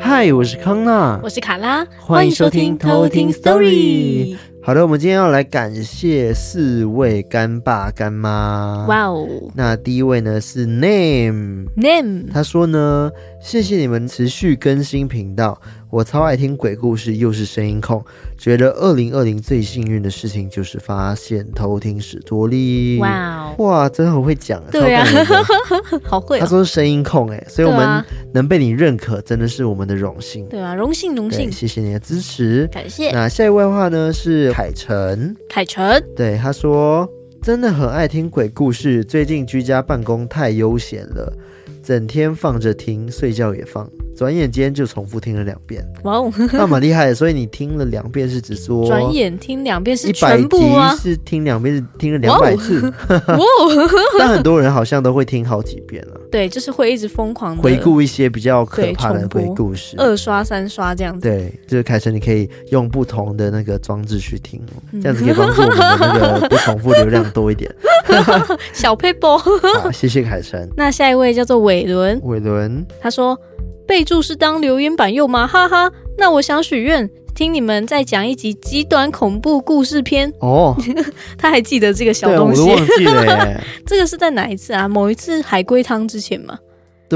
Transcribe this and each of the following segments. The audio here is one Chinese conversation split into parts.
嗨，我是康娜，我是卡拉，欢迎收听偷听 Story。好的，我们今天要来感谢四位干爸干妈。哇哦！那第一位呢是 Name Name，他说呢，谢谢你们持续更新频道。我超爱听鬼故事，又是声音控，觉得二零二零最幸运的事情就是发现偷听史多利。哇哦，哇，真的很会讲，对呀、啊，好会、哦。他说是声音控，哎，所以我们能被你认可，真的是我们的荣幸。对啊，荣幸荣幸，谢谢你的支持，感谢。那下一位的话呢是凯晨，凯晨，对他说真的很爱听鬼故事，最近居家办公太悠闲了，整天放着听，睡觉也放。转眼间就重复听了两遍，哇哦，那蛮厉害的。所以你听了两遍是指说，转眼听两遍是全部啊？是听两遍是听了两百次，哇哦！但很多人好像都会听好几遍了，对，就是会一直疯狂回顾一些比较可怕的鬼故事，二刷三刷这样子。对，就是凯成，你可以用不同的那个装置去听，这样子可以帮助我们的那个不重复流量多一点。小佩波，好，谢谢凯神。那下一位叫做伟伦，伟伦，他说。备注是当留言板用吗？哈哈，那我想许愿，听你们再讲一集极短恐怖故事篇哦。他还记得这个小东西，我都忘记了。这个是在哪一次啊？某一次海龟汤之前吗？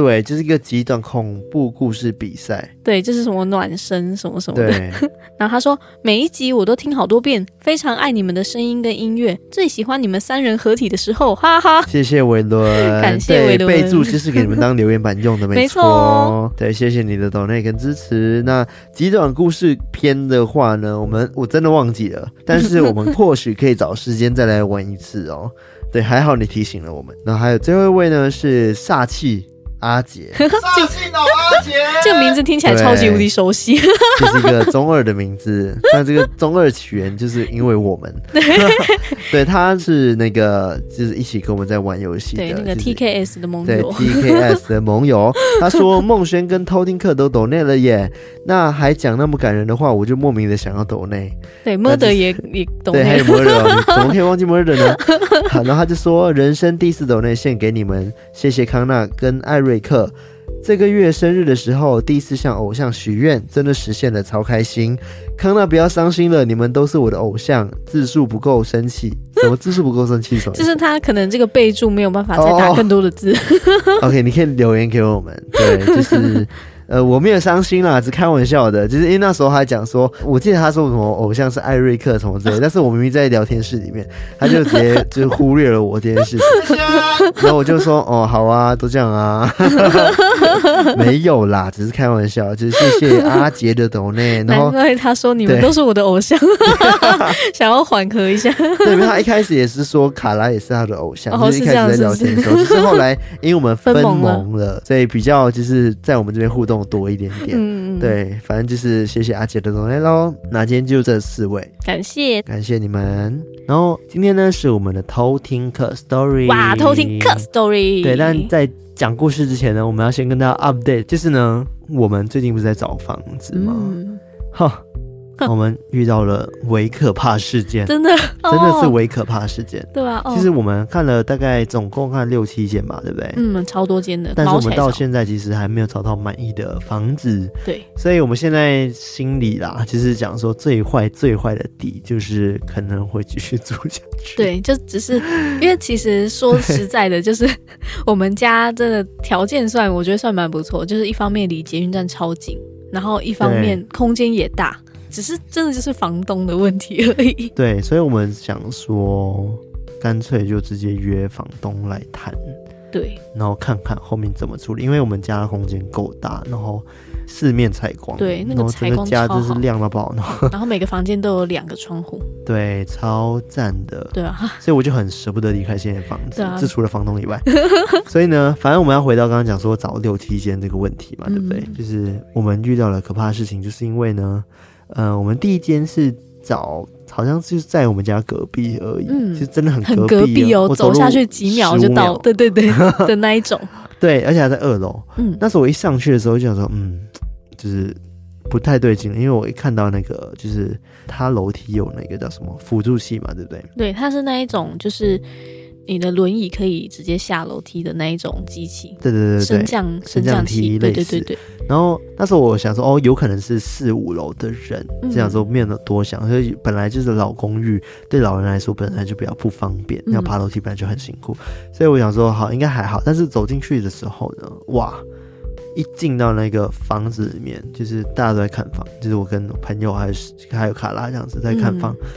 对，就是一个极短恐怖故事比赛。对，就是什么暖身什么什么的。然后他说，每一集我都听好多遍，非常爱你们的声音跟音乐，最喜欢你们三人合体的时候，哈哈。谢谢维伦，感谢维伦。备注就是给你们当留言板用的，没错。哦。对，谢谢你的抖内跟支持。那极短故事篇的话呢，我们我真的忘记了，但是我们或许可以找时间再来玩一次哦。对，还好你提醒了我们。那还有最后一位呢，是煞气。阿杰，煞气脑阿杰，这个名字听起来超级无敌熟悉，这是一个中二的名字。但这个中二起源就是因为我们，对，他是那个就是一起跟我们在玩游戏的，对，那个 TKS 的盟友，对，TKS 的盟友。他说孟轩跟偷听客都抖内了耶，那还讲那么感人的话，我就莫名的想要抖内。对，Murder 也也抖内，对，还有 Murder，怎么可以忘记 Murder 呢？好，然后他就说人生第四抖内献给你们，谢谢康纳跟艾瑞。瑞克这个月生日的时候，第一次向偶像许愿，真的实现了，超开心。康纳不要伤心了，你们都是我的偶像。字数不够生气，什么字数不够生气？什么？就是他可能这个备注没有办法再打更多的字。Oh, OK，你可以留言给我们。对，就是。呃，我没有伤心啦，只开玩笑的，就是因为那时候还讲说，我记得他说什么偶像是艾瑞克什么之类，但是我明明在聊天室里面，他就直接就忽略了我这件事情，然后我就说，哦，好啊，都这样啊，没有啦，只是开玩笑，就是谢谢阿杰的抖内，然后他说你们都是我的偶像，想要缓和一下，对，因为他一开始也是说卡拉也是他的偶像，哦、就是一开始在聊天的时候，是是就是后来因为我们分盟了，盟了所以比较就是在我们这边互动。多一点点，嗯，对，反正就是谢谢阿杰的东西喽。那今天就这四位，感谢感谢你们。然后今天呢是我们的偷听客 story，哇，偷听客 story。对，但在讲故事之前呢，我们要先跟大家 update，就是呢，我们最近不是在找房子吗？哈、嗯。我们遇到了伪可怕事件，真的，真的是伪可怕事件，对啊。其实我们看了大概总共看六七间吧，对不对？嗯，超多间的。但是我们到现在其实还没有找到满意的房子，对。所以我们现在心里啦，就是讲说最坏最坏的底，就是可能会继续住下去。对，就只是因为其实说实在的，就是我们家真的条件算，我觉得算蛮不错，就是一方面离捷运站超近，然后一方面空间也大。只是真的就是房东的问题而已。对，所以我们想说，干脆就直接约房东来谈。对，然后看看后面怎么处理，因为我们家的空间够大，然后四面采光，对，那个采光家就是亮到爆，然后 然后每个房间都有两个窗户，对，超赞的。对啊，所以我就很舍不得离开现在的房子，这、啊、除了房东以外。所以呢，反正我们要回到刚刚讲说找六七间这个问题嘛，对不对？嗯、就是我们遇到了可怕的事情，就是因为呢。呃，我们第一间是找，好像就是在我们家隔壁而已，嗯，就真的很隔壁，哦，很隔壁哦，走，走下去几秒就到，对对对 的那一种，对，而且还在二楼，嗯，那时候我一上去的时候就想说，嗯，就是不太对劲，因为我一看到那个，就是它楼梯有那个叫什么辅助器嘛，对不对？对，它是那一种，就是。你的轮椅可以直接下楼梯的那一种机器，对对对对，升降升降梯，对对对对。然后那时候我想说，哦，有可能是四五楼的人，这样说没有多想，所以本来就是老公寓，对老人来说本来就比较不方便，要爬楼梯本来就很辛苦，所以我想说，好，应该还好。但是走进去的时候呢，哇！一进到那个房子里面，就是大家都在看房，就是我跟我朋友还是还有卡拉这样子在看房，嗯、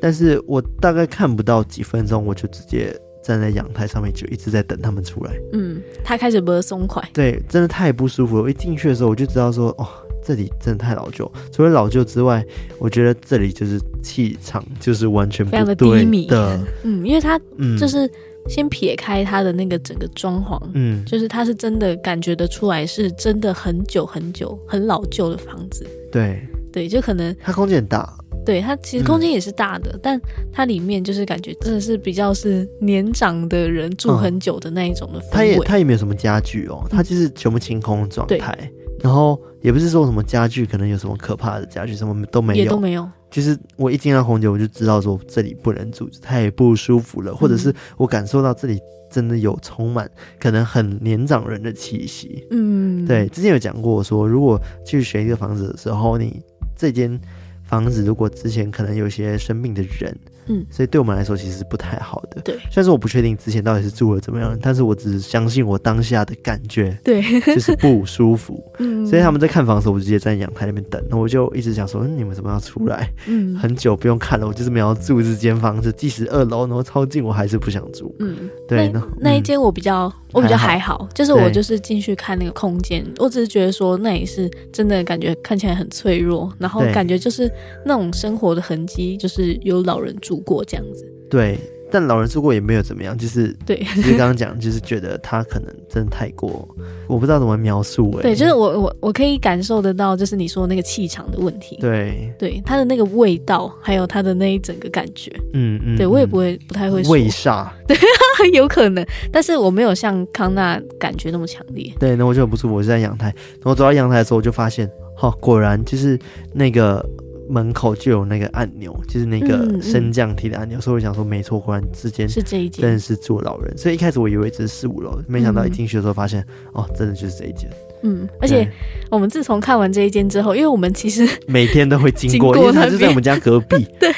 但是我大概看不到几分钟，我就直接站在阳台上面，就一直在等他们出来。嗯，他开始不松快，对，真的太不舒服了。我一进去的时候，我就知道说，哦，这里真的太老旧。除了老旧之外，我觉得这里就是气场就是完全不对的。非常的低迷的。嗯，因为他就是。嗯先撇开它的那个整个装潢，嗯，就是它是真的感觉得出来，是真的很久很久很老旧的房子。对对，就可能它空间很大，对它其实空间也是大的，嗯、但它里面就是感觉真的是比较是年长的人住很久的那一种的氛围。它也它也没有什么家具哦，它就是全部清空状态，嗯、然后也不是说什么家具可能有什么可怕的家具，什么都没有，也都没有。就是我一进到红酒，我就知道说这里不能住，太不舒服了，或者是我感受到这里真的有充满可能很年长人的气息。嗯，对，之前有讲过说，如果去选一个房子的时候，你这间房子如果之前可能有些生病的人。嗯，所以对我们来说其实是不太好的。对，虽然说我不确定之前到底是住了怎么样，但是我只相信我当下的感觉，对，就是不舒服。嗯，所以他们在看房的时候，我就直接在阳台那边等，那我就一直想说，嗯，你们怎么要出来？嗯，很久不用看了，我就是没有要住这间房子，即使二楼然后超近，我还是不想住。嗯，对，那那一间我比较我比较还好，就是我就是进去看那个空间，我只是觉得说那也是真的感觉看起来很脆弱，然后感觉就是那种生活的痕迹，就是有老人住过这样子，对，但老人住过也没有怎么样，就是对，就是刚刚讲，就是觉得他可能真的太过，我不知道怎么描述哎、欸，对，就是我我我可以感受得到，就是你说那个气场的问题，对，对，他的那个味道，还有他的那一整个感觉，嗯嗯，对我也不会不太会说。味煞，对，有可能，但是我没有像康纳感觉那么强烈，对，那我就很不舒服，我是在阳台，然后走到阳台的时候，我就发现，哈，果然就是那个。门口就有那个按钮，就是那个升降梯的按钮，嗯嗯、所以我想说，没错，果然之间是这一间，真的是住老人。所以一开始我以为只是四五楼，没想到一进去的时候发现，嗯、哦，真的就是这一间。嗯，而且我们自从看完这一间之后，因为我们其实 每天都会经过，经过因为它就在我们家隔壁。对。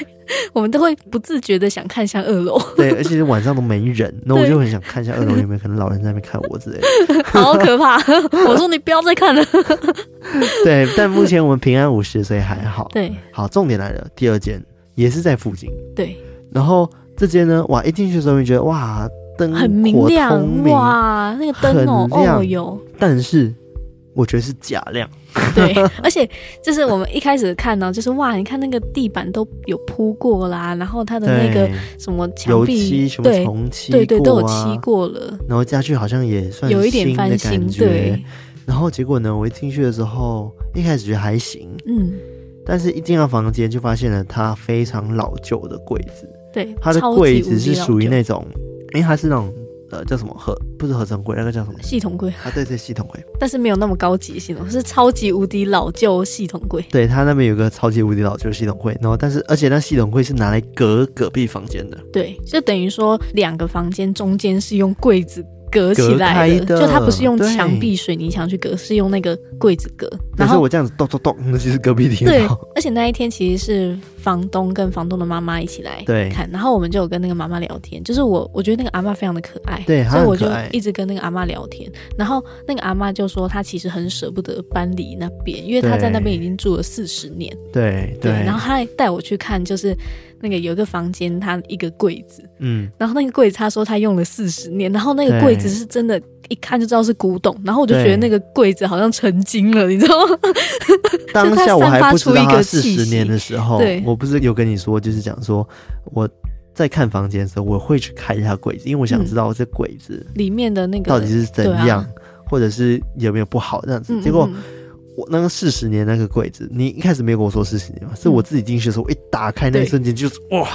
我们都会不自觉的想看一下二楼，对，而且晚上都没人，那我就很想看一下二楼有没有可能老人在那边看我之类的，好可怕！我说你不要再看了。对，但目前我们平安无事，所以还好。对，好，重点来了，第二间也是在附近。对，然后这间呢，哇，一进去的时候就觉得哇，灯很明亮，哇，那个灯哦，很亮哦有，但是。我觉得是假亮，对，而且就是我们一开始看到，就是哇，你看那个地板都有铺过啦，然后它的那个什么墙壁，油漆什么重漆过啊，对对对，都有漆过了，然后家具好像也算有一点翻新，对。然后结果呢，我一进去的时候，一开始觉得还行，嗯，但是一进到房间就发现了它非常老旧的柜子，对，它的柜子是属于那种，因为它是那种。呃，叫什么合？不是合成柜，那个叫什么？系统柜啊？对对，系统柜。但是没有那么高级系统，是超级无敌老旧系统柜。对，它那边有个超级无敌老旧系统柜，然后但是而且那系统柜是拿来隔隔壁房间的。对，就等于说两个房间中间是用柜子。隔起来的，的就它不是用墙壁水泥墙去隔，是用那个柜子隔。然后我这样子咚咚咚，那就是隔壁厅。对，而且那一天其实是房东跟房东的妈妈一起来看，然后我们就有跟那个妈妈聊天，就是我我觉得那个阿妈非常的可爱，对，所以我就一直跟那个阿妈聊天。然后那个阿妈就说她其实很舍不得搬离那边，因为她在那边已经住了四十年。对对，对，然后她还带我去看，就是。那个有一个房间，它一个柜子，嗯，然后那个柜子，她说她用了四十年，然后那个柜子是真的，一看就知道是古董，然后我就觉得那个柜子好像成精了，你知道吗？当下我还不知道他四十年的时候，对，我不是有跟你说，就是讲说我在看房间的时候，我会去看一下柜子，因为我想知道这柜子里面的那个到底是怎样，或者是有没有不好这样子，结果。我那个四十年那个柜子，你一开始没有跟我说四十年嘛？是我自己进去的时候，我一打开那一瞬间就是哇，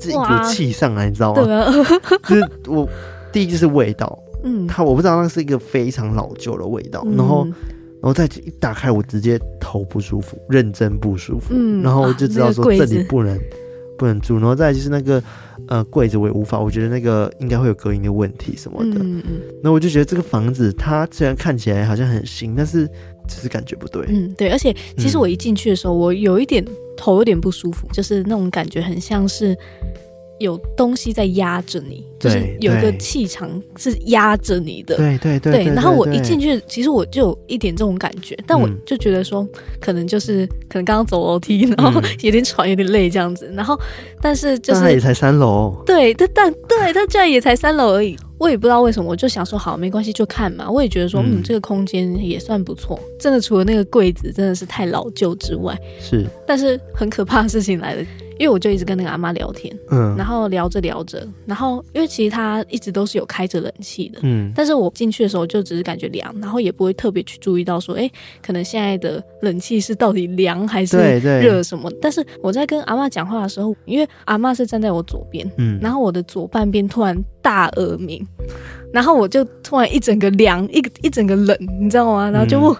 这一股气上来，你知道吗？就是我第一就是味道，嗯，它我不知道那是一个非常老旧的味道，然后然后再一打开，我直接头不舒服，认真不舒服，嗯，然后我就知道说这里不能不能住，然后再就是那个呃柜子我也无法，我觉得那个应该会有隔音的问题什么的。嗯嗯。那我就觉得这个房子它虽然看起来好像很新，但是只是感觉不对。嗯，对，而且其实我一进去的时候，嗯、我有一点头有点不舒服，就是那种感觉很像是。有东西在压着你，就是有一个气场是压着你的。对对对，对。然后我一进去，其实我就有一点这种感觉，但我就觉得说，可能就是可能刚刚走楼梯，然后有点喘，有点累这样子。然后，但是就是他也才三楼，对，他但对他居然也才三楼而已，我也不知道为什么，我就想说好没关系就看嘛。我也觉得说，嗯，这个空间也算不错。真的，除了那个柜子真的是太老旧之外，是。但是很可怕的事情来了。因为我就一直跟那个阿妈聊天，嗯，然后聊着聊着，然后因为其实他一直都是有开着冷气的，嗯，但是我进去的时候就只是感觉凉，然后也不会特别去注意到说，哎，可能现在的冷气是到底凉还是热什么。但是我在跟阿妈讲话的时候，因为阿妈是站在我左边，嗯，然后我的左半边突然大耳鸣，然后我就突然一整个凉，一个一整个冷，你知道吗？然后就、嗯、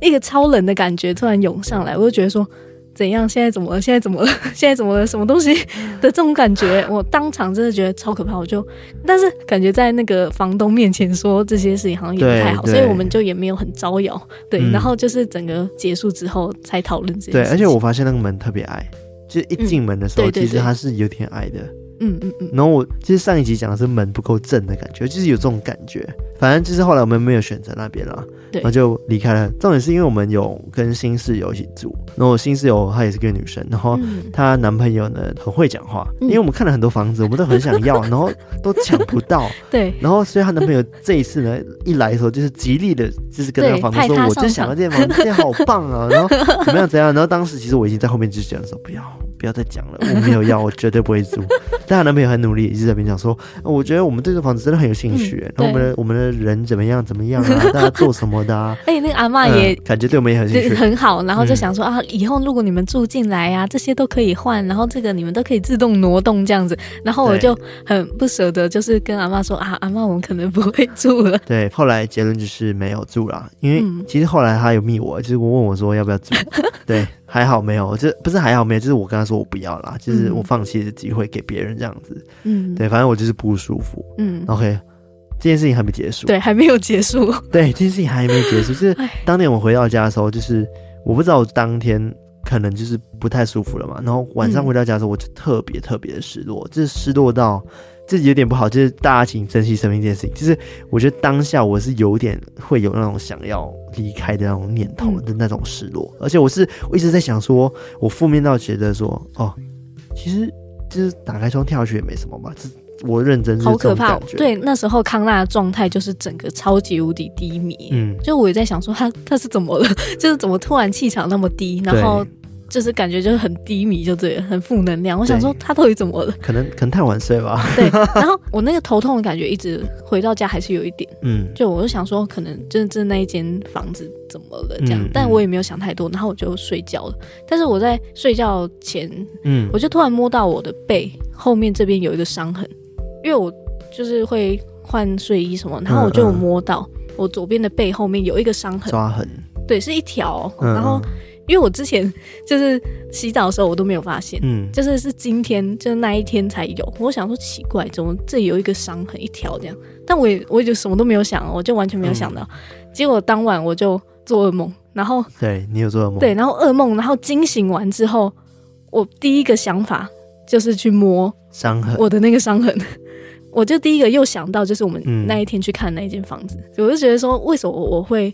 一个超冷的感觉突然涌上来，我就觉得说。怎样？现在怎么了？现在怎么了？现在怎么了？什么东西的这种感觉？我当场真的觉得超可怕。我就，但是感觉在那个房东面前说这些事情好像也不太好，所以我们就也没有很招摇。对，嗯、然后就是整个结束之后才讨论这些。对，而且我发现那个门特别矮，就是一进门的时候，其实它是有点矮的。嗯嗯嗯，然后我其实上一集讲的是门不够正的感觉，就是有这种感觉。反正就是后来我们没有选择那边了，对，然后就离开了。重点是因为我们有跟新室友一起住，然后新室友她也是个女生，然后她男朋友呢很会讲话，因为我们看了很多房子，我们都很想要，然后都抢不到。对，然后所以她男朋友这一次呢一来的时候就是极力的，就是跟那个房东说，我就想要这间房子，这间好棒啊，然后怎么样怎样，然后当时其实我已经在后面就讲说不要。不要再讲了，我没有要，我绝对不会租。但她男朋友很努力，一直在边讲说，我觉得我们对这个房子真的很有兴趣。嗯、然后我们的我们的人怎么样怎么样啊？大家做什么的啊？哎，那个阿嬷也、嗯、感觉对我们也很兴趣，很好。然后就想说、嗯、啊，以后如果你们住进来啊，这些都可以换，然后这个你们都可以自动挪动这样子。然后我就很不舍得，就是跟阿嬷说啊，阿嬷我们可能不会住了。对，后来结论就是没有住了，因为其实后来他有密我，就是我问我说要不要住，对。还好没有，就不是还好没有，就是我跟他说我不要啦，就是我放弃的机会给别人这样子。嗯，对，反正我就是不舒服。嗯，OK，这件事情还没结束。对，还没有结束。对，这件事情还没结束。就是当年我回到家的时候，就是我不知道我当天可能就是不太舒服了嘛，然后晚上回到家的时候，我就特别特别的失落，就是失落到。自己有点不好，就是大家请珍惜生命这件事情。就是我觉得当下我是有点会有那种想要离开的那种念头的那种失落，嗯、而且我是我一直在想说，我负面到觉得说，哦，其实就是打开窗跳下去也没什么嘛。这我认真是好可怕。对，那时候康纳的状态就是整个超级无敌低迷。嗯，就我也在想说他他是怎么了？就是怎么突然气场那么低，然后。就是感觉就是很低迷，就对了，很负能量。我想说他到底怎么了？可能可能太晚睡吧。对，然后我那个头痛的感觉一直回到家还是有一点。嗯，就我就想说，可能真的就是那一间房子怎么了这样，嗯、但我也没有想太多，然后我就睡觉了。但是我在睡觉前，嗯，我就突然摸到我的背后面这边有一个伤痕，因为我就是会换睡衣什么，然后我就有摸到我左边的背后面有一个伤痕，抓痕。对，是一条，然后。因为我之前 就是洗澡的时候，我都没有发现，嗯，就是是今天就是那一天才有。我想说奇怪，怎么这里有一个伤痕一条这样？但我也我也就什么都没有想，我就完全没有想到。嗯、结果当晚我就做噩梦，然后对你有做噩梦，对，然后噩梦，然后惊醒完之后，我第一个想法就是去摸伤痕，我的那个伤痕，我就第一个又想到就是我们那一天去看那一间房子，嗯、我就觉得说为什么我会。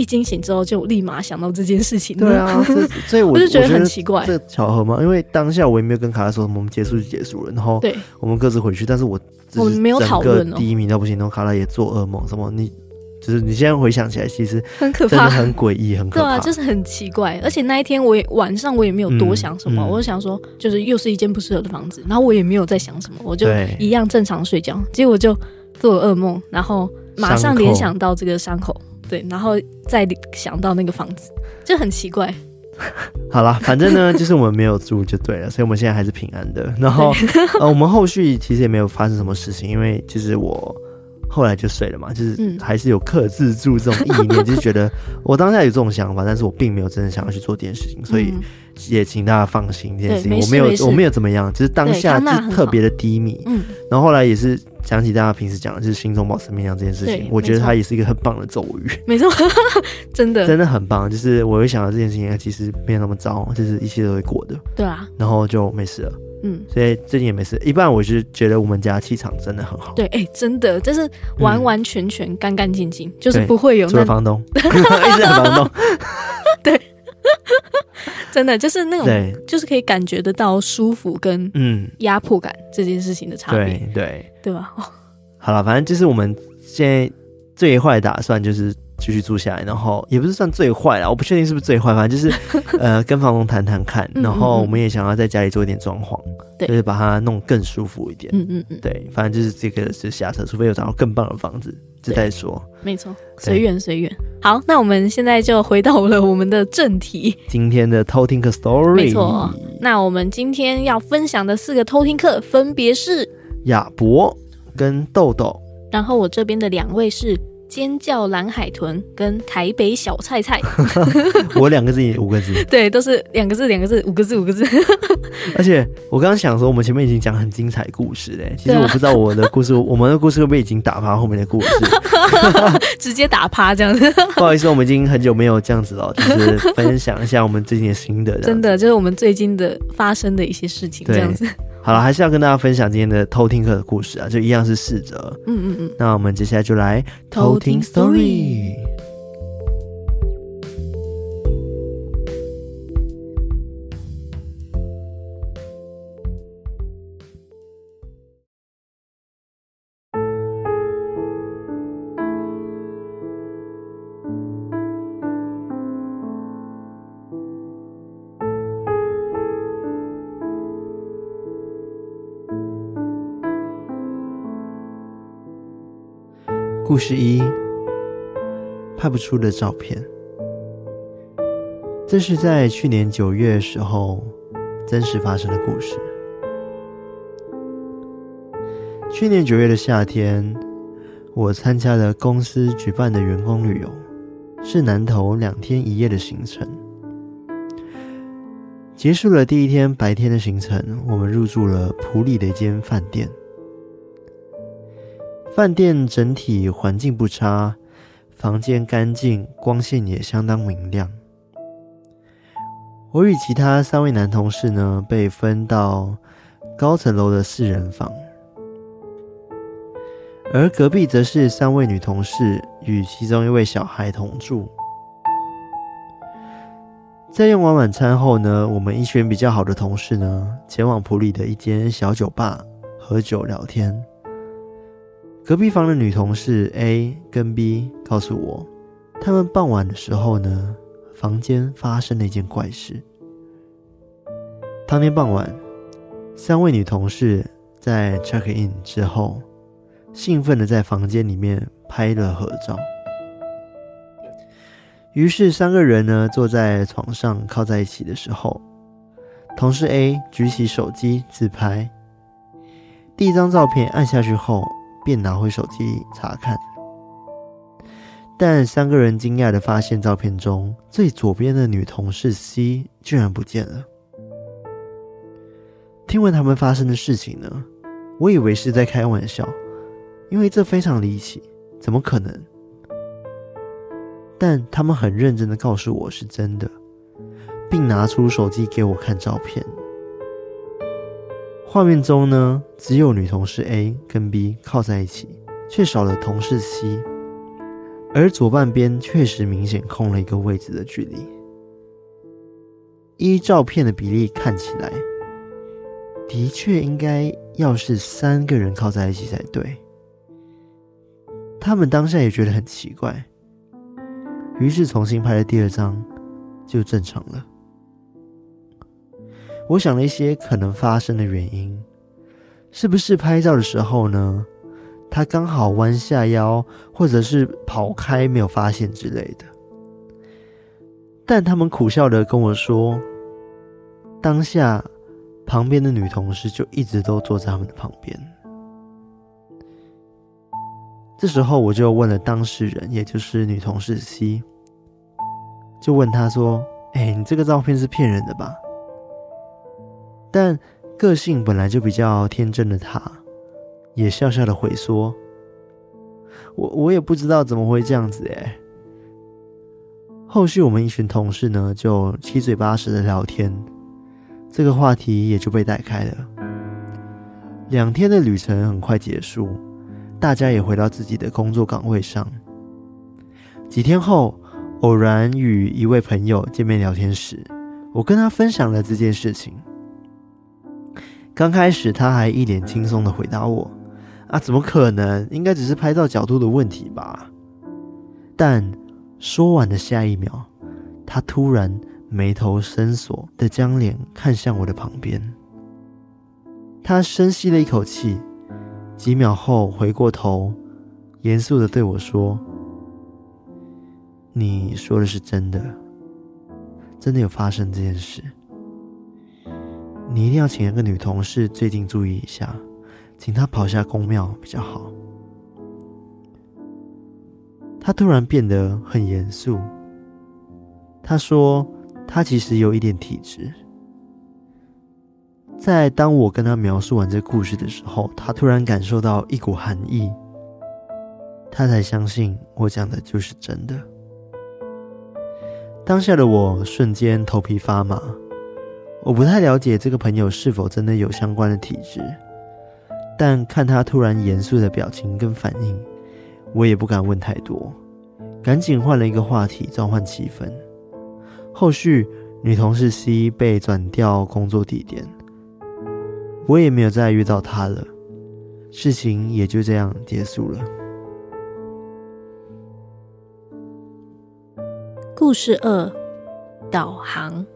一惊醒之后，就立马想到这件事情。对啊，所以我，我就觉得很奇怪，这巧合吗？因为当下我也没有跟卡拉说什么，我们结束就结束了，然后对，我们各自回去。但是我我们没有讨论哦。第一名到不行，然后卡拉也做噩梦，什么你就是你现在回想起来，其实很可怕，很诡异，很可怕，对啊，就是很奇怪。而且那一天我也晚上我也没有多想什么，嗯嗯、我就想说，就是又是一间不适合的房子，然后我也没有在想什么，我就一样正常睡觉。结果就做了噩梦，然后马上联想到这个伤口。对，然后再想到那个房子，就很奇怪。好了，反正呢，就是我们没有住就对了，所以我们现在还是平安的。然后呃，我们后续其实也没有发生什么事情，因为就是我后来就睡了嘛，就是嗯。还是有克制住这种意念，就是觉得 我当下有这种想法，但是我并没有真的想要去做这件事情，所以嗯。也请大家放心这件事情，我没有我没有怎么样，只是当下是特别的低迷。嗯，然后后来也是想起大家平时讲的，就是心中保持明亮这件事情，我觉得它也是一个很棒的咒语，没错，真的，真的很棒。就是我会想到这件事情其实没有那么糟，就是一切都会过的，对啊，然后就没事了。嗯，所以最近也没事。一般我是觉得我们家气场真的很好，对，哎、真的，就是完完全全干干净净，就是不会有那除了房东，一直房东，真的就是那种，对，就是可以感觉得到舒服跟嗯，压迫感这件事情的差别，对对。对吧？哦，好了，反正就是我们现在最坏的打算就是继续住下来，然后也不是算最坏啦，我不确定是不是最坏，反正就是 呃跟房东谈谈看，嗯然后我们也想要在家里做一点装潢，对就是把它弄更舒服一点。嗯嗯嗯，对，反正就是这个是下策，除非有找到更棒的房子，就再说。没错，随缘随缘。好，那我们现在就回到了我们的正题。今天的偷听课 story，没错，那我们今天要分享的四个偷听课分别是，亚博跟豆豆，然后我这边的两位是尖叫蓝海豚跟台北小菜菜，我两个字，你五个字，对，都是两个字，两个字，五个字，五个字。而且我刚刚想说，我们前面已经讲很精彩故事嘞，其实我不知道我的故事，我们的故事会不会已经打趴后面的故事？直接打趴这样子，不好意思，我们已经很久没有这样子了，就是分享一下我们最近的心得。真的就是我们最近的发生的一些事情这对样子。好了，还是要跟大家分享今天的偷听课的故事啊，就一样是四则。嗯嗯嗯，那我们接下来就来偷听 story。故事一：拍不出的照片。这是在去年九月时候真实发生的故事。去年九月的夏天，我参加了公司举办的员工旅游，是南投两天一夜的行程。结束了第一天白天的行程，我们入住了埔里的一间饭店。饭店整体环境不差，房间干净，光线也相当明亮。我与其他三位男同事呢，被分到高层楼的四人房，而隔壁则是三位女同事与其中一位小孩同住。在用完晚餐后呢，我们一群比较好的同事呢，前往普里的一间小酒吧喝酒聊天。隔壁房的女同事 A 跟 B 告诉我，他们傍晚的时候呢，房间发生了一件怪事。当天傍晚，三位女同事在 check in 之后，兴奋的在房间里面拍了合照。于是三个人呢，坐在床上靠在一起的时候，同事 A 举起手机自拍，第一张照片按下去后，便拿回手机查看，但三个人惊讶地发现，照片中最左边的女同事 C 居然不见了。听闻他们发生的事情呢，我以为是在开玩笑，因为这非常离奇，怎么可能？但他们很认真地告诉我是真的，并拿出手机给我看照片。画面中呢，只有女同事 A 跟 B 靠在一起，却少了同事 C，而左半边确实明显空了一个位置的距离。依照片的比例看起来，的确应该要是三个人靠在一起才对。他们当下也觉得很奇怪，于是重新拍了第二张，就正常了。我想了一些可能发生的原因，是不是拍照的时候呢，他刚好弯下腰，或者是跑开没有发现之类的？但他们苦笑的跟我说，当下旁边的女同事就一直都坐在他们的旁边。这时候我就问了当事人，也就是女同事 C，就问他说：“哎，你这个照片是骗人的吧？”但个性本来就比较天真的她，也笑笑的回说：“我我也不知道怎么会这样子哎。”后续我们一群同事呢，就七嘴八舌的聊天，这个话题也就被带开了。两天的旅程很快结束，大家也回到自己的工作岗位上。几天后，偶然与一位朋友见面聊天时，我跟他分享了这件事情。刚开始他还一脸轻松的回答我：“啊，怎么可能？应该只是拍照角度的问题吧。”但说完的下一秒，他突然眉头深锁的将脸看向我的旁边。他深吸了一口气，几秒后回过头，严肃的对我说：“你说的是真的，真的有发生这件事。你一定要请那个女同事最近注意一下，请她跑下公庙比较好。”他突然变得很严肃。他说：“他其实有一点体质。”在当我跟他描述完这故事的时候，他突然感受到一股寒意，他才相信我讲的就是真的。当下的我瞬间头皮发麻。我不太了解这个朋友是否真的有相关的体质，但看他突然严肃的表情跟反应。我也不敢问太多，赶紧换了一个话题转换气氛。后续女同事 C 被转调工作地点，我也没有再遇到她了，事情也就这样结束了。故事二：导航。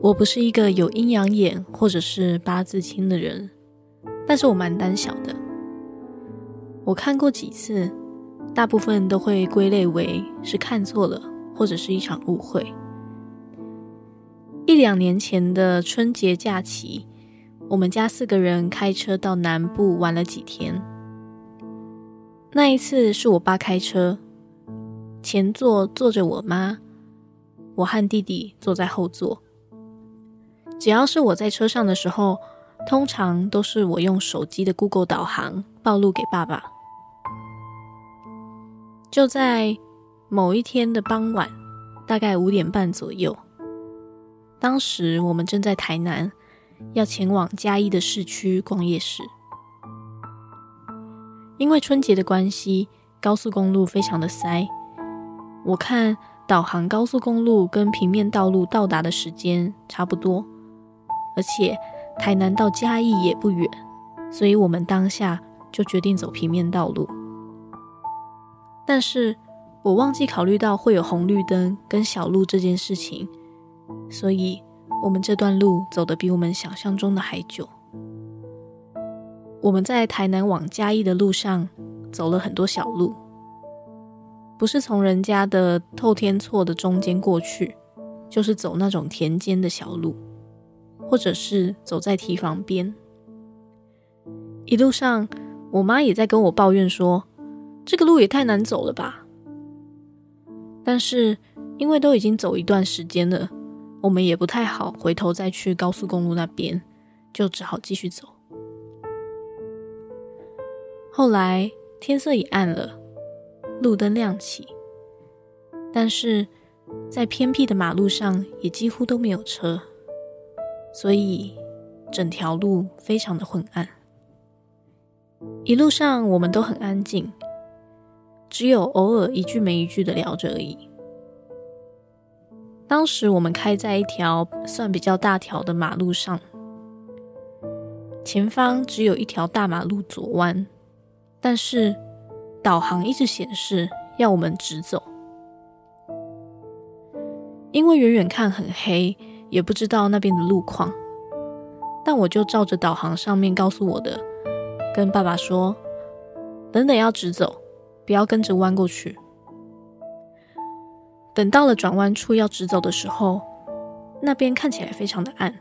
我不是一个有阴阳眼或者是八字轻的人，但是我蛮胆小的。我看过几次，大部分都会归类为是看错了，或者是一场误会。一两年前的春节假期，我们家四个人开车到南部玩了几天。那一次是我爸开车，前座坐着我妈，我和弟弟坐在后座。只要是我在车上的时候，通常都是我用手机的 Google 导航暴露给爸爸。就在某一天的傍晚，大概五点半左右，当时我们正在台南，要前往嘉义的市区逛夜市。因为春节的关系，高速公路非常的塞。我看导航高速公路跟平面道路到达的时间差不多，而且台南到嘉义也不远，所以我们当下就决定走平面道路。但是我忘记考虑到会有红绿灯跟小路这件事情，所以我们这段路走得比我们想象中的还久。我们在台南往嘉义的路上走了很多小路，不是从人家的透天厝的中间过去，就是走那种田间的小路，或者是走在堤防边。一路上，我妈也在跟我抱怨说，这个路也太难走了吧！但是因为都已经走一段时间了，我们也不太好回头再去高速公路那边，就只好继续走。后来天色已暗了，路灯亮起，但是在偏僻的马路上也几乎都没有车，所以整条路非常的昏暗。一路上我们都很安静。只有偶尔一句没一句的聊着而已。当时我们开在一条算比较大条的马路上，前方只有一条大马路左弯，但是导航一直显示要我们直走。因为远远看很黑，也不知道那边的路况，但我就照着导航上面告诉我的，跟爸爸说：“等等，要直走。”不要跟着弯过去。等到了转弯处要直走的时候，那边看起来非常的暗。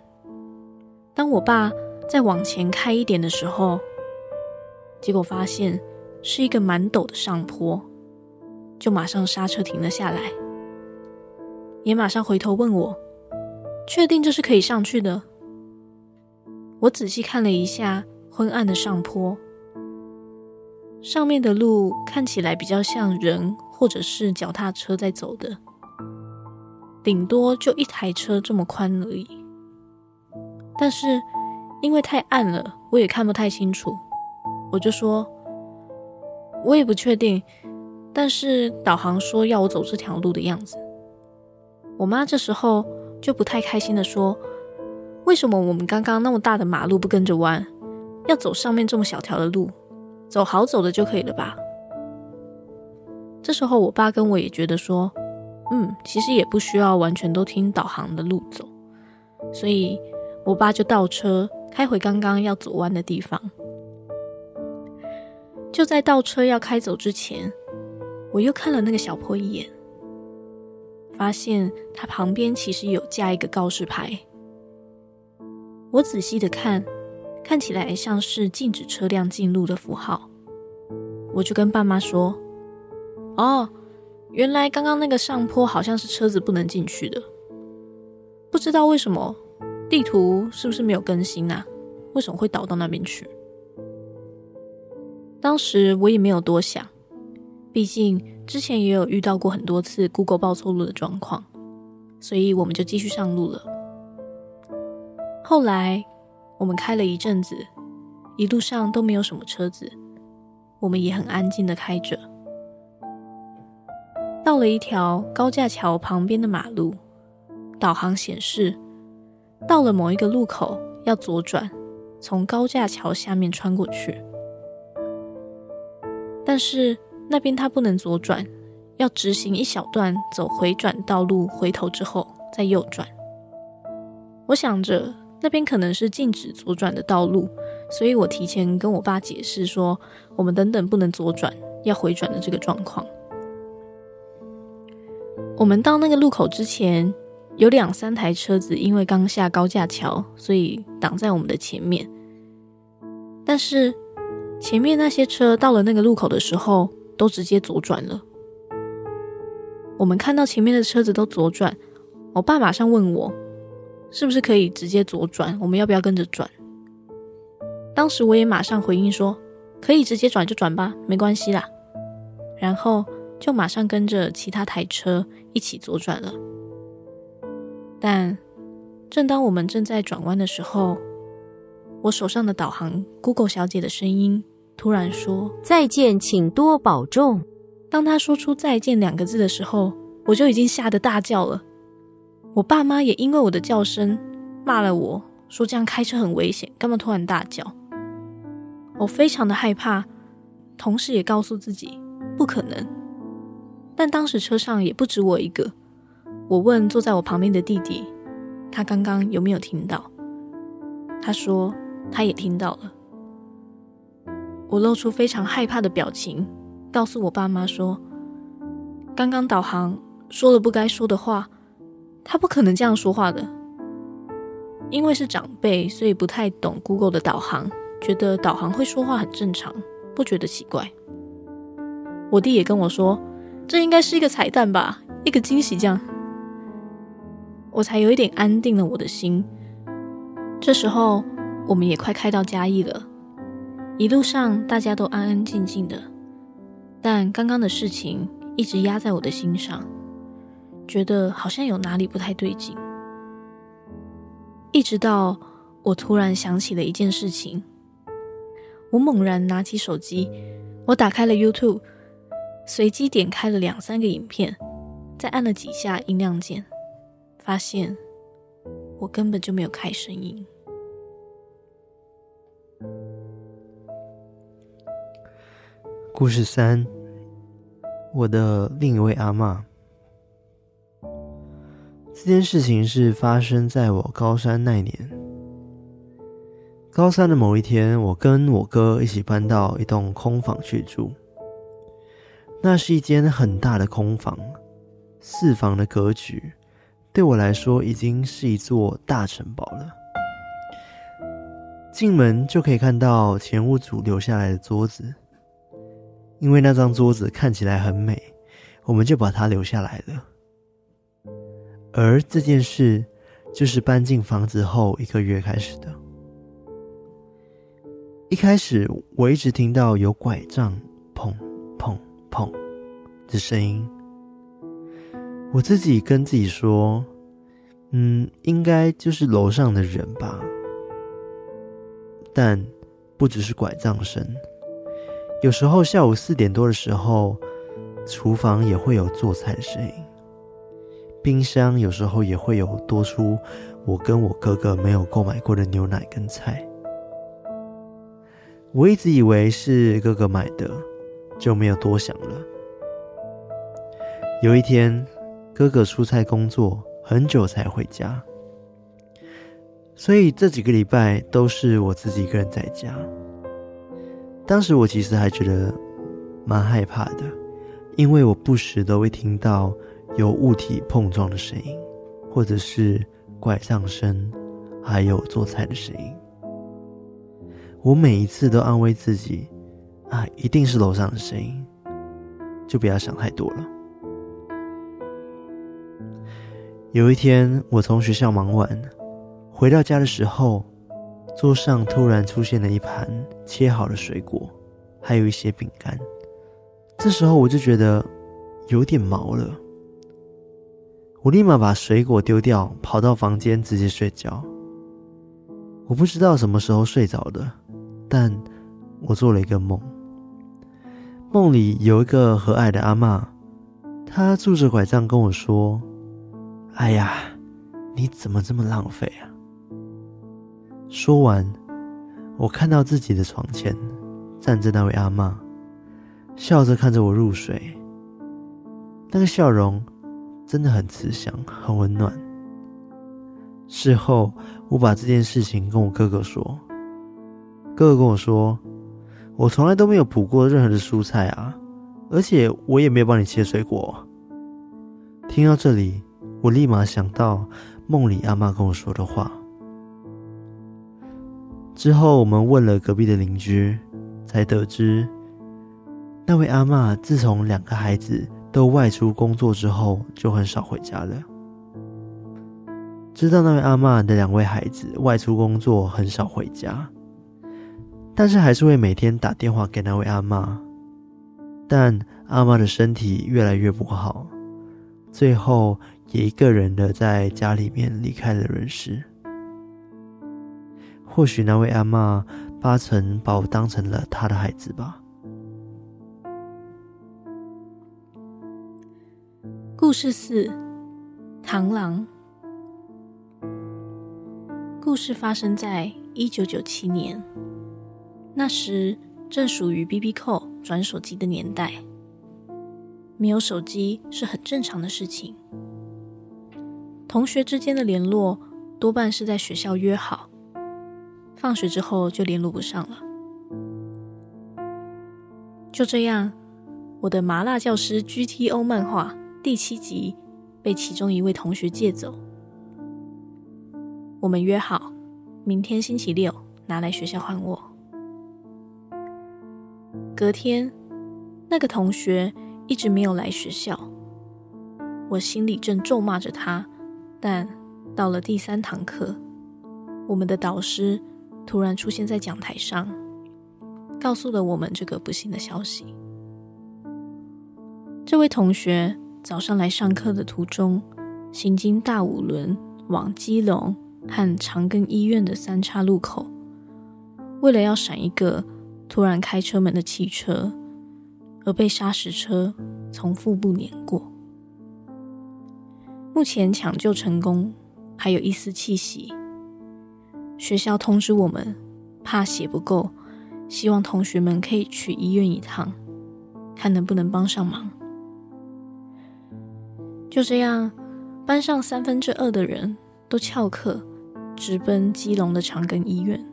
当我爸再往前开一点的时候，结果发现是一个蛮陡的上坡，就马上刹车停了下来，也马上回头问我：“确定这是可以上去的？”我仔细看了一下昏暗的上坡，上面的路看起来比较像人或者是脚踏车在走的，顶多就一台车这么宽而已。但是因为太暗了，我也看不太清楚，我就说，我也不确定，但是导航说要我走这条路的样子。我妈这时候就不太开心的说。为什么我们刚刚那么大的马路不跟着弯，要走上面这么小条的路，走好走的就可以了吧？这时候我爸跟我也觉得说，嗯，其实也不需要完全都听导航的路走，所以我爸就倒车开回刚刚要走弯的地方。就在倒车要开走之前，我又看了那个小坡一眼，发现它旁边其实有架一个告示牌。我仔细的看，看起来像是禁止车辆进入的符号。我就跟爸妈说：“哦，原来刚刚那个上坡好像是车子不能进去的。不知道为什么，地图是不是没有更新啊？为什么会导到那边去？”当时我也没有多想，毕竟之前也有遇到过很多次 Google 报错路的状况，所以我们就继续上路了。后来，我们开了一阵子，一路上都没有什么车子，我们也很安静的开着。到了一条高架桥旁边的马路，导航显示到了某一个路口要左转，从高架桥下面穿过去。但是那边它不能左转，要直行一小段走回转道路，回头之后再右转。我想着。那边可能是禁止左转的道路，所以我提前跟我爸解释说，我们等等不能左转，要回转的这个状况。我们到那个路口之前，有两三台车子因为刚下高架桥，所以挡在我们的前面。但是前面那些车到了那个路口的时候，都直接左转了。我们看到前面的车子都左转，我爸马上问我。是不是可以直接左转？我们要不要跟着转？当时我也马上回应说，可以直接转就转吧，没关系啦。然后就马上跟着其他台车一起左转了。但正当我们正在转弯的时候，我手上的导航 Google 小姐的声音突然说：“再见，请多保重。”当他说出“再见”两个字的时候，我就已经吓得大叫了。我爸妈也因为我的叫声骂了我，说这样开车很危险，干嘛突然大叫？我非常的害怕，同时也告诉自己不可能。但当时车上也不止我一个，我问坐在我旁边的弟弟，他刚刚有没有听到？他说他也听到了。我露出非常害怕的表情，告诉我爸妈说，刚刚导航说了不该说的话。他不可能这样说话的，因为是长辈，所以不太懂 Google 的导航，觉得导航会说话很正常，不觉得奇怪。我弟也跟我说，这应该是一个彩蛋吧，一个惊喜这样，我才有一点安定了我的心。这时候，我们也快开到嘉义了，一路上大家都安安静静的，但刚刚的事情一直压在我的心上。觉得好像有哪里不太对劲，一直到我突然想起了一件事情，我猛然拿起手机，我打开了 YouTube，随机点开了两三个影片，再按了几下音量键，发现我根本就没有开声音。故事三，我的另一位阿嬷。这件事情是发生在我高三那年。高三的某一天，我跟我哥一起搬到一栋空房去住。那是一间很大的空房，四房的格局，对我来说已经是一座大城堡了。进门就可以看到前屋主留下来的桌子，因为那张桌子看起来很美，我们就把它留下来了。而这件事就是搬进房子后一个月开始的。一开始我一直听到有拐杖砰砰砰的声音，我自己跟自己说，嗯，应该就是楼上的人吧。但不只是拐杖声，有时候下午四点多的时候，厨房也会有做菜的声音，冰箱有时候也会有多出我跟我哥哥没有购买过的牛奶跟菜。我一直以为是哥哥买的，就没有多想了。有一天，哥哥出差工作很久才回家，所以这几个礼拜都是我自己一个人在家。当时我其实还觉得蛮害怕的，因为我不时都会听到有物体碰撞的声音，或者是拐杖声，还有做菜的声音。我每一次都安慰自己，啊，一定是楼上的声音，就不要想太多了。有一天，我从学校忙完，回到家的时候，桌上突然出现了一盘切好的水果，还有一些饼干。这时候我就觉得有点毛了，我立马把水果丢掉，跑到房间直接睡觉。我不知道什么时候睡着的。但我做了一个梦，梦里有一个和蔼的阿嬷，她拄着拐杖跟我说：“哎呀，你怎么这么浪费啊？”说完，我看到自己的床前站着那位阿嬷，笑着看着我入睡，那个笑容真的很慈祥，很温暖。事后，我把这件事情跟我哥哥说。哥哥跟我说：“我从来都没有补过任何的蔬菜啊，而且我也没有帮你切水果。”听到这里，我立马想到梦里阿嬷跟我说的话。之后，我们问了隔壁的邻居，才得知那位阿嬷自从两个孩子都外出工作之后，就很少回家了。知道那位阿嬷的两位孩子外出工作很少回家。但是还是会每天打电话给那位阿嬷，但阿嬷的身体越来越不好，最后也一个人的在家里面离开了人世。或许那位阿嬷八成把我当成了她的孩子吧。故事四：螳螂。故事发生在一九九七年。那时正属于 BB Call 转手机的年代，没有手机是很正常的事情。同学之间的联络多半是在学校约好，放学之后就联络不上了。就这样，我的《麻辣教师 GTO》漫画第七集被其中一位同学借走。我们约好，明天星期六拿来学校还我。隔天，那个同学一直没有来学校。我心里正咒骂着他，但到了第三堂课，我们的导师突然出现在讲台上，告诉了我们这个不幸的消息。这位同学早上来上课的途中，行经大五轮往基隆和长庚医院的三岔路口，为了要闪一个。突然开车门的汽车，而被砂石车从腹部碾过。目前抢救成功，还有一丝气息。学校通知我们，怕血不够，希望同学们可以去医院一趟，看能不能帮上忙。就这样，班上三分之二的人都翘课，直奔基隆的长庚医院。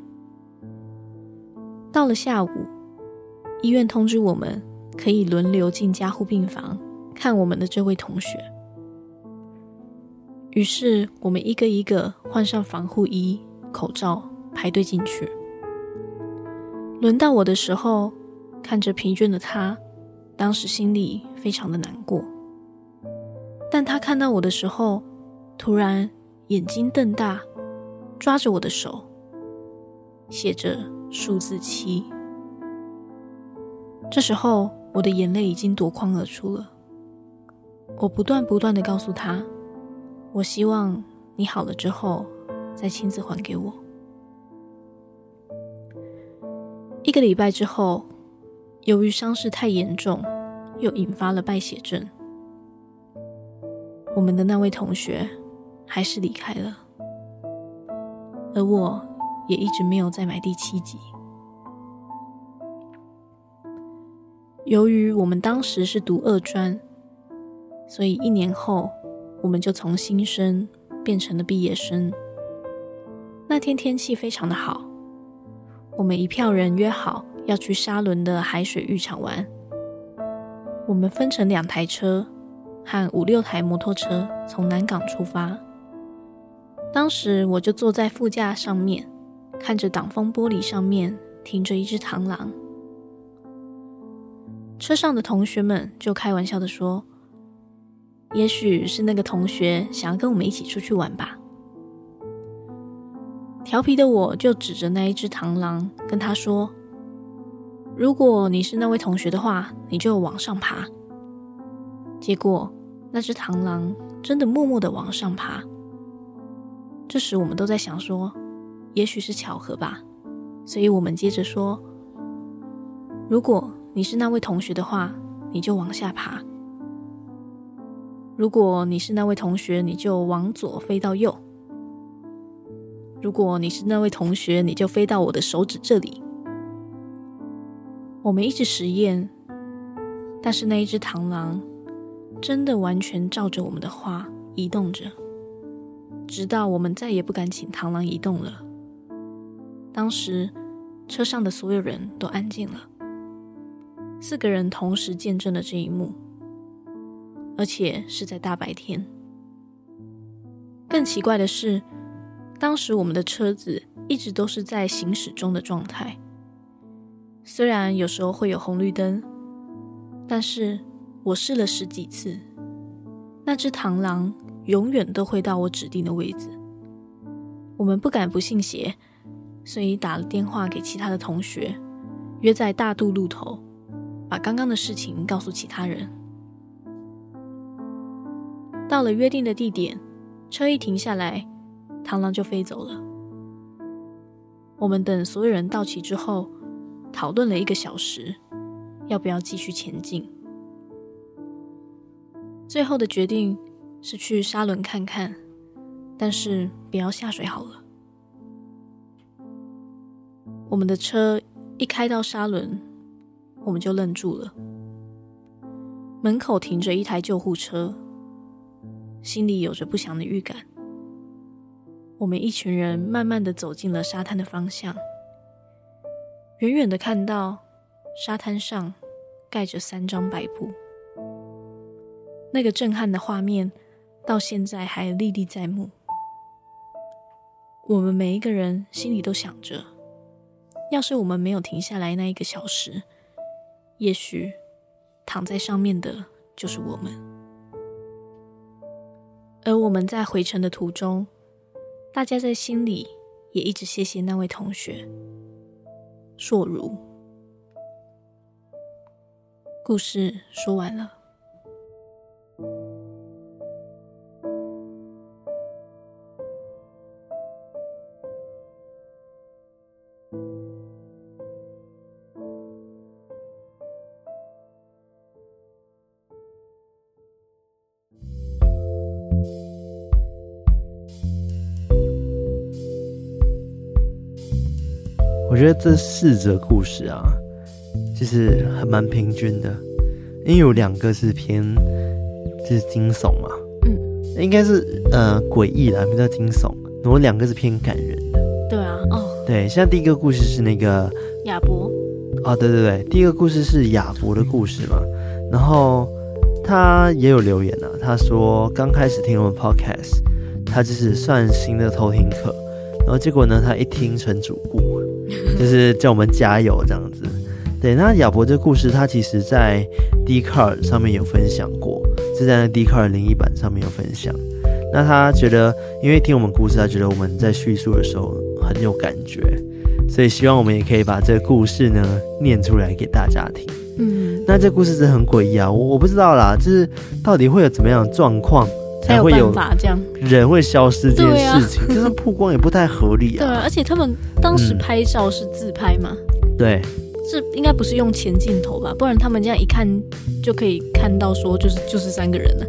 到了下午，医院通知我们可以轮流进加护病房看我们的这位同学。于是我们一个一个换上防护衣、口罩，排队进去。轮到我的时候，看着疲倦的他，当时心里非常的难过。但他看到我的时候，突然眼睛瞪大，抓着我的手，写着数字七。这时候，我的眼泪已经夺眶而出了。我不断不断的告诉他，我希望你好了之后再亲自还给我。一个礼拜之后，由于伤势太严重，又引发了败血症，我们的那位同学还是离开了，而我也一直没有再买第七集。由于我们当时是读二专，所以一年后我们就从新生变成了毕业生。那天天气非常的好，我们一票人约好要去沙仑的海水浴场玩。我们分成两台车，和五六台摩托车从南港出发。当时我就坐在副驾上面，看着挡风玻璃上面停着一只螳螂。车上的同学们就开玩笑的说：“也许是那个同学想要跟我们一起出去玩吧。”调皮的我就指着那一只螳螂跟他说：“如果你是那位同学的话，你就往上爬。”结果那只螳螂真的默默的往上爬。这时我们都在想说：“也许是巧合吧。”所以我们接着说：“如果……”你是那位同学的话，你就往下爬；如果你是那位同学，你就往左飞到右；如果你是那位同学，你就飞到我的手指这里。我们一直实验，但是那一只螳螂真的完全照着我们的话移动着，直到我们再也不敢请螳螂移动了。当时车上的所有人都安静了。四个人同时见证了这一幕，而且是在大白天。更奇怪的是，当时我们的车子一直都是在行驶中的状态，虽然有时候会有红绿灯，但是我试了十几次，那只螳螂永远都会到我指定的位置。我们不敢不信邪，所以打了电话给其他的同学，约在大渡路头。把刚刚的事情告诉其他人。到了约定的地点，车一停下来，螳螂就飞走了。我们等所有人到齐之后，讨论了一个小时，要不要继续前进。最后的决定是去沙仑看看，但是不要下水好了。我们的车一开到沙仑。我们就愣住了。门口停着一台救护车，心里有着不祥的预感。我们一群人慢慢的走进了沙滩的方向，远远的看到沙滩上盖着三张白布，那个震撼的画面到现在还历历在目。我们每一个人心里都想着，要是我们没有停下来那一个小时。也许躺在上面的就是我们，而我们在回程的途中，大家在心里也一直谢谢那位同学。硕如，故事说完了。觉得这四则故事啊，其实还蛮平均的，因为有两个是偏就是惊悚嘛，嗯，应该是呃诡异的，比较惊悚。然后两个是偏感人的，对啊，哦，对，像第一个故事是那个亚伯，哦，对对对，第一个故事是亚伯的故事嘛，然后他也有留言啊，他说刚开始听我们 podcast，他就是算新的偷听课，然后结果呢，他一听成主顾。就是叫我们加油这样子，对。那亚伯这个故事，他其实在 Dcard 上面有分享过，是在那 Dcard 灵异版上面有分享。那他觉得，因为听我们故事，他觉得我们在叙述的时候很有感觉，所以希望我们也可以把这个故事呢念出来给大家听。嗯，那这故事真的很诡异啊！我我不知道啦，就是到底会有怎么样的状况才会有办法这样人会消失这件事情，就是曝光也不太合理啊。对啊，而且他们当时拍照是自拍嘛？对，这应该不是用前镜头吧？不然他们这样一看就可以看到说就是就是三个人了。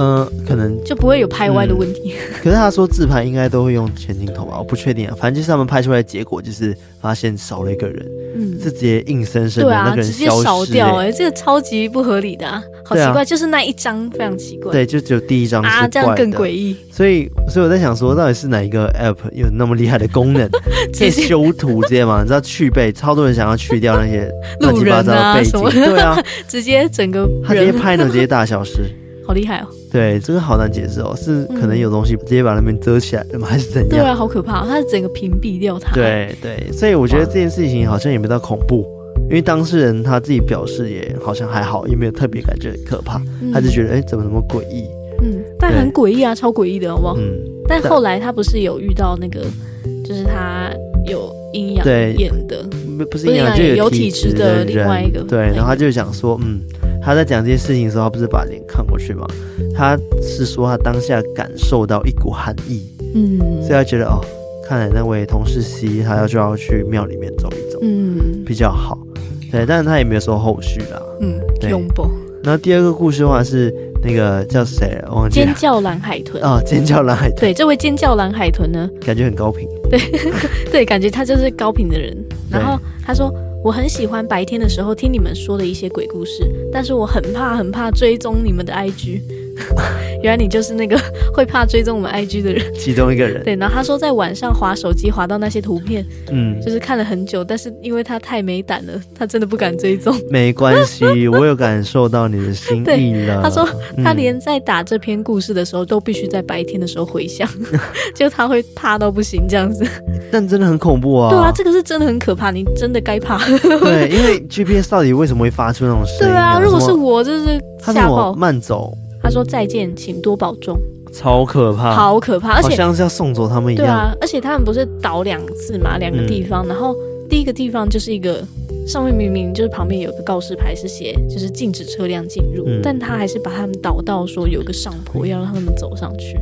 嗯、呃，可能就不会有拍歪的问题。嗯、可是他说自拍应该都会用前镜头吧？我不确定啊。反正就是他们拍出来的结果就是发现少了一个人，嗯，是直接硬生生的那个人消失、欸，对啊，直接少掉、欸，哎，这个超级不合理的、啊，好奇怪，啊、就是那一张非常奇怪。对，就只有第一张啊，这样更诡异。所以，所以我在想说，到底是哪一个 app 有那么厉害的功能，可以修图这些嘛？你知道去背，超多人想要去掉那些乱七八糟的背景，对啊，直接整个他直接拍呢，直接大消失。好厉害哦！对，这个好难解释哦，是可能有东西直接把那边遮起来了吗？还是怎样？对啊，好可怕，它是整个屏蔽掉它。对对，所以我觉得这件事情好像也没到恐怖，因为当事人他自己表示也好像还好，也没有特别感觉很可怕，他就觉得哎，怎么那么诡异？嗯，但很诡异啊，超诡异的，好不好？嗯。但后来他不是有遇到那个，就是他有阴阳眼的，不是阴阳，就有体质的另外一个。对，然后他就想说，嗯。他在讲这些事情的时候，他不是把脸看过去吗？他是说他当下感受到一股寒意，嗯，所以他觉得哦，看来那位同事 C 他要就要去庙里面走一走，嗯，比较好，对，但是他也没有说后续啦，嗯，对。永不。然后第二个故事的话是那个叫谁？忘记了。尖叫蓝海豚 哦，尖叫蓝海豚。对，这位尖叫蓝海豚呢，感觉很高频，对 对，感觉他就是高频的人。然后他说。我很喜欢白天的时候听你们说的一些鬼故事，但是我很怕很怕追踪你们的 IG。原来你就是那个 会怕追踪我们 IG 的人，其中一个人。对，然后他说在晚上划手机划到那些图片，嗯，就是看了很久，但是因为他太没胆了，他真的不敢追踪。没关系，我有感受到你的心意了。他说他连在打这篇故事的时候都必须在白天的时候回想，就他会怕到不行这样子。但真的很恐怖啊！对啊，这个是真的很可怕，你真的该怕。对，因为 GPS 到底为什么会发出那种声音？对啊，如果是我，就是吓爆。慢走。他说再见，请多保重。超可怕，好可怕，而且好像是要送走他们一样。对啊，而且他们不是倒两次嘛，两个地方。嗯、然后第一个地方就是一个上面明明就是旁边有个告示牌是写就是禁止车辆进入，嗯、但他还是把他们倒到说有个上坡要让他们走上去。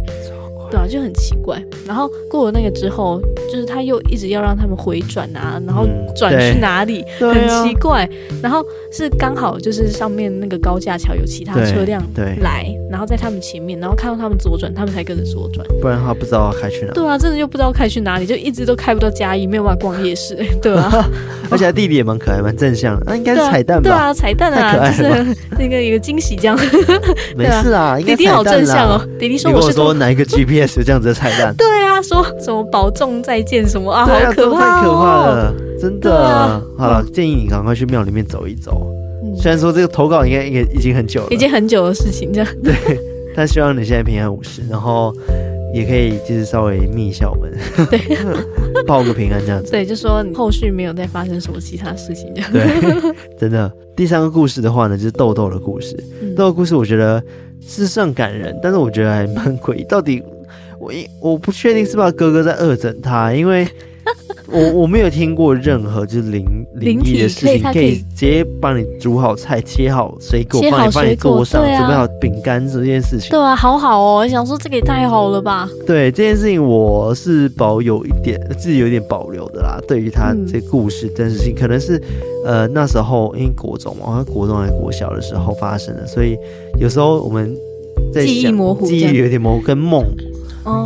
对啊，就很奇怪。然后过了那个之后，就是他又一直要让他们回转啊，然后转去哪里，嗯、很奇怪。啊、然后是刚好就是上面那个高架桥有其他车辆来，然后在他们前面，然后看到他们左转，他们才跟着左转。不然的话不知道要开去哪。对啊，真的就不知道开去哪里，就一直都开不到嘉义，没有办法逛夜市。对啊，而且他弟弟也蛮可爱，蛮正向的。那、啊、应该是彩蛋吧？对啊，彩蛋啊，就是那个一个惊喜这样。没事啊，弟弟好正向哦。弟弟说我是说哪一个 GPS。是这样子的彩蛋，对啊，说什么保重再见什么啊，啊好可怕，哦，太可怕了，真的。啊、好了，建议你赶快去庙里面走一走。嗯、虽然说这个投稿应该也已经很久了，已经很久的事情，这样 对。但希望你现在平安无事，然后也可以就是稍微密一下我们，对，报个平安这样子。对，就说后续没有再发生什么其他事情这样。对，真的。第三个故事的话呢，就是豆豆的故事。嗯、豆豆故事我觉得是算感人，但是我觉得还蛮诡异，到底。我我不确定是不是哥哥在恶整他，因为 我我没有听过任何就是灵灵异的事情，可以直接帮你煮好菜、切好水果，帮你帮你做上，准备好饼干这件事情。对啊，好好哦，想说这个也太好了吧？对这件事情，我是保有一点自己有点保留的啦。对于他这故事真实性，可能是呃那时候因为国中嘛，好像国中还是国小的时候发生的，所以有时候我们在记忆模糊，记忆有点模糊，跟梦。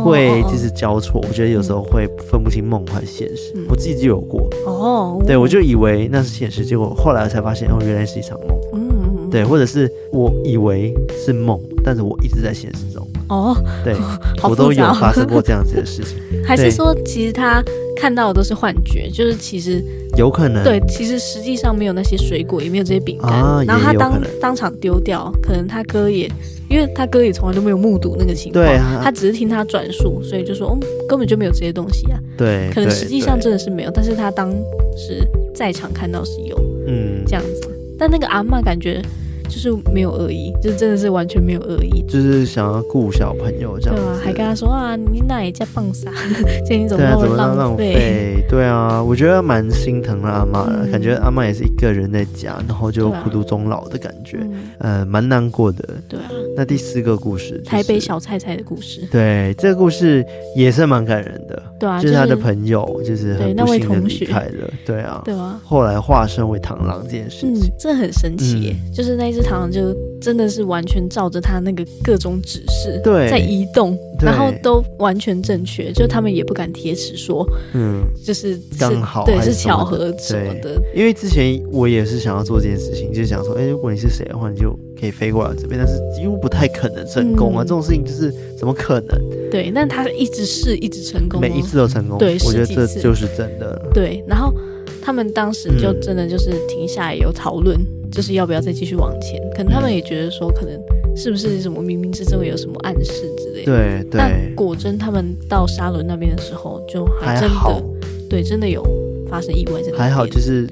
会就是交错，我觉得有时候会分不清梦和现实。我自己就有过哦，对，我就以为那是现实，结果后来才发现哦，原来是一场梦。嗯，对，或者是我以为是梦，但是我一直在现实中。哦，对，我都有发生过这样子的事情。还是说，其实他看到的都是幻觉？就是其实有可能，对，其实实际上没有那些水果，也没有这些饼干，然后他当当场丢掉，可能他哥也。因为他哥也从来都没有目睹那个情况，对啊、他只是听他转述，所以就说，嗯，根本就没有这些东西啊。对，可能实际上真的是没有，但是他当时在场看到是有，嗯，这样子。但那个阿嬷感觉就是没有恶意，就真的是完全没有恶意，就是想要顾小朋友这样，对啊，还跟他说啊，你那也叫棒啥？这你怎么对啊，那么怎么浪浪费？费？对啊，我觉得蛮心疼的阿妈的，嗯感觉阿妈也是一个人在家，然后就孤独终老的感觉，嗯呃，蛮难过的。对啊，那第四个故事，就是，台北小菜菜的故事，对，这个故事也是蛮感人的。对啊，就是他的朋友，就是很不幸的离开了。对啊，对啊，后来化身为螳螂这件事情，嗯，这很神奇耶。嗯、就是那只螳螂，就真的是完全照着他那个各种指示对在移动，然后都完全正确，就他们也不敢铁齿说，嗯，就是刚好对，是巧合什么的。因为之前我也是想要做这件事情，就是想说，哎，如果你是谁的话，你就可以飞过来这边，但是几乎不太可能成功啊。嗯、这种事情就是怎么可能？对，但他一直试，一直成功，每一次都成功。对，我觉得这就是真的。对，然后他们当时就真的就是停下来有讨论，嗯、就是要不要再继续往前。可能他们也觉得说，可能是不是什么冥冥之中有什么暗示之类的。对对。但果真他们到沙伦那边的时候，就还真的对，真的有发生意外。还好，就是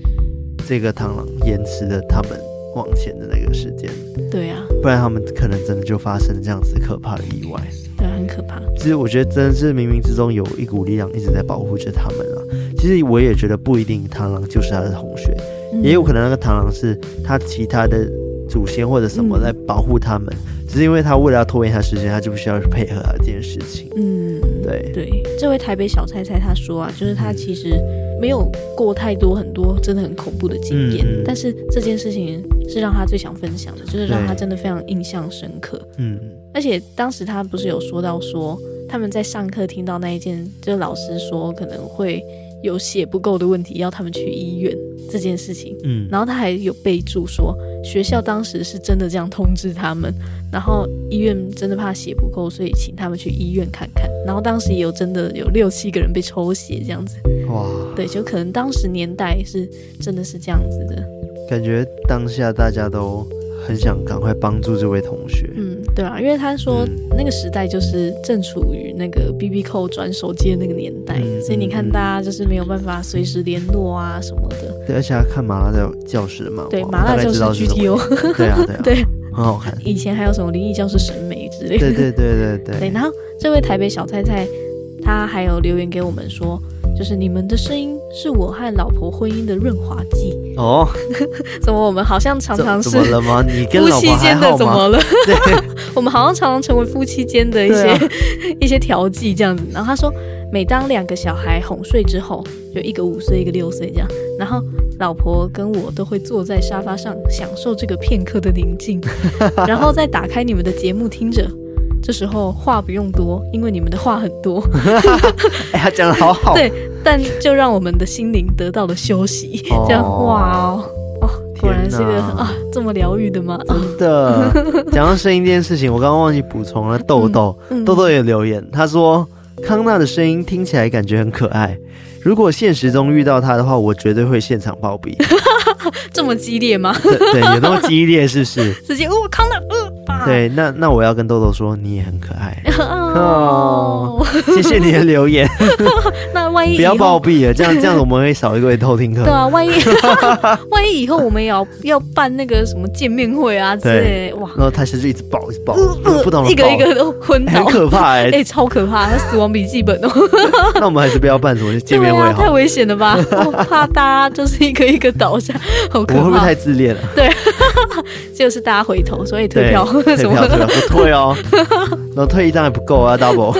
这个螳螂延迟了他们往前的那个时间。对啊，不然他们可能真的就发生这样子可怕的意外。对，很可怕。其实我觉得真的是冥冥之中有一股力量一直在保护着他们啊。其实我也觉得不一定螳螂就是他的同学，嗯、也有可能那个螳螂是他其他的祖先或者什么来保护他们，嗯、只是因为他为了要拖延他时间，他就不需要去配合他这件事情。嗯，对对。这位台北小菜菜他说啊，就是他其实没有过太多很多真的很恐怖的经验，嗯、但是这件事情是让他最想分享的，就是让他真的非常印象深刻。嗯。而且当时他不是有说到说他们在上课听到那一件，就是老师说可能会有血不够的问题，要他们去医院这件事情。嗯，然后他还有备注说学校当时是真的这样通知他们，然后医院真的怕血不够，所以请他们去医院看看。然后当时也有真的有六七个人被抽血这样子。哇，对，就可能当时年代是真的是这样子的，感觉当下大家都。很想赶快帮助这位同学。嗯，对啊，因为他说那个时代就是正处于那个 BB Call 转手机的那个年代，嗯、所以你看大家就是没有办法随时联络啊什么的。对，而且他看麻辣的教室嘛，对，麻辣教室 GTO，对啊，对啊，对，很好看。以前还有什么灵异教室审美之类的。对对对对对。对，然后这位台北小菜菜，他还有留言给我们说。就是你们的声音是我和老婆婚姻的润滑剂哦。怎么我们好像常常是夫妻间的怎么了？对，我们好像常常成为夫妻间的一些、啊、一些调剂这样子。然后他说，每当两个小孩哄睡之后，就一个五岁一个六岁这样，然后老婆跟我都会坐在沙发上享受这个片刻的宁静，然后再打开你们的节目听着。这时候话不用多，因为你们的话很多。哎呀，讲的好好。对，但就让我们的心灵得到了休息。哦、这样哇哦，哦，果然是个啊这么疗愈的吗？真的。讲到声音这件事情，我刚刚忘记补充了。豆豆，嗯嗯、豆豆也留言，他说康纳的声音听起来感觉很可爱。如果现实中遇到他的话，我绝对会现场暴毙。这么激烈吗？对，对，有那么激烈是不是？直接哦，康纳，呃。对，那那我要跟豆豆说，你也很可爱。哦。谢谢你的留言。那万一不要暴毙了，这样这样我们会少一位偷听客。对啊，万一 万一以后我们也要要办那个什么见面会啊之类，哇！然后他其实一直爆，一直爆，不懂一个一个都昏倒，很可怕哎，哎，超可怕，他死亡笔记本哦。那我们还是不要办什么见面会好，太危险了吧？我怕大家就是一个一个倒下，好可怕。我会不会太自恋了？对，就是大家回头，所以退票。退票，退票，不退哦。然后退一张还不够啊，double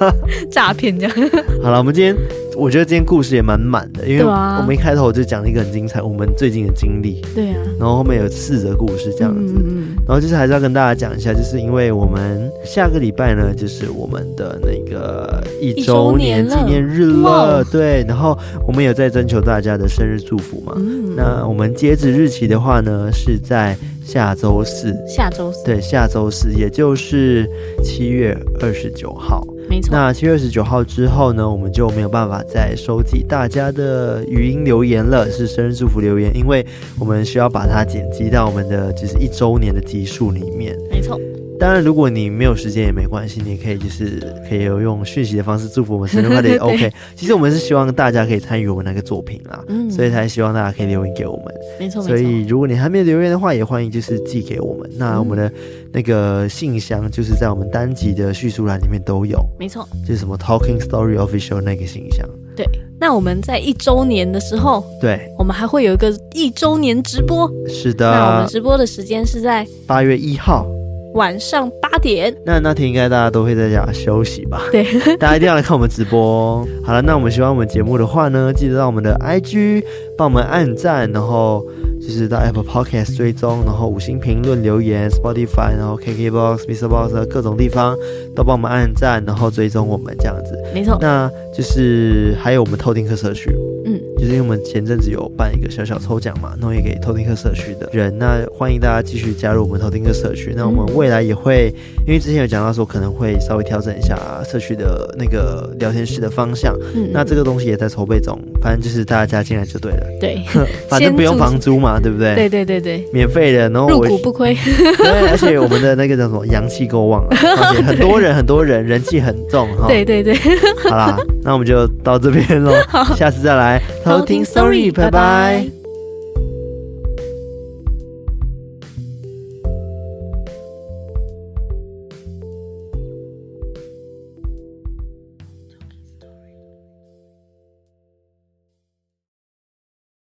诈骗这样。好了，我们今天我觉得今天故事也蛮满的，因为我们一开头就讲了一个很精彩我们最近的经历。对啊。然后后面有四则故事这样子，嗯、然后就是还是要跟大家讲一下，就是因为我们下个礼拜呢，就是我们的那个一周年纪念日了，了对。然后我们有在征求大家的生日祝福嘛？嗯、那我们截止日期的话呢，是在。下周四，下周四，对，下周四，也就是七月二十九号，没错。那七月二十九号之后呢，我们就没有办法再收集大家的语音留言了，是生日祝福留言，因为我们需要把它剪辑到我们的就是一周年的集数里面，没错。当然，如果你没有时间也没关系，你也可以就是可以有用讯息的方式祝福我们生日快乐也 OK。其实我们是希望大家可以参与我们那个作品啦，嗯，所以才希望大家可以留言给我们。没错，所以如果你还没有留言的话，也欢迎就是寄给我们。那我们的那个信箱就是在我们单集的叙述栏里面都有。没错，就是什么 Talking Story Official 那个形象。对，那我们在一周年的时候，对，我们还会有一个一周年直播。是的，那我们直播的时间是在八月一号。晚上八点，那那天应该大家都会在家休息吧？对，大家一定要来看我们直播哦。好了，那我们喜欢我们节目的话呢，记得到我们的 IG 帮我们按赞，然后就是到 Apple Podcast 追踪，然后五星评论留言，Spotify，然后 KKBox、MixerBox 各种地方都帮我们按赞，然后追踪我们这样子。没错，那就是还有我们偷听客社区。嗯，就是因为我们前阵子有办一个小小抽奖嘛，弄也给偷听客社区的人，那欢迎大家继续加入我们偷听客社区。那我们未来也会，因为之前有讲到说可能会稍微调整一下社区的那个聊天室的方向。嗯，那这个东西也在筹备中，反正就是大家加进来就对了。对，反正不用房租嘛，对不对？对对对对，免费的，然后入股不亏。对，而且我们的那个叫什么阳气够旺了，而且很多人很多人人气很重哈。对对对，好啦，那我们就到这边喽，下次再来偷听。Sorry，拜拜。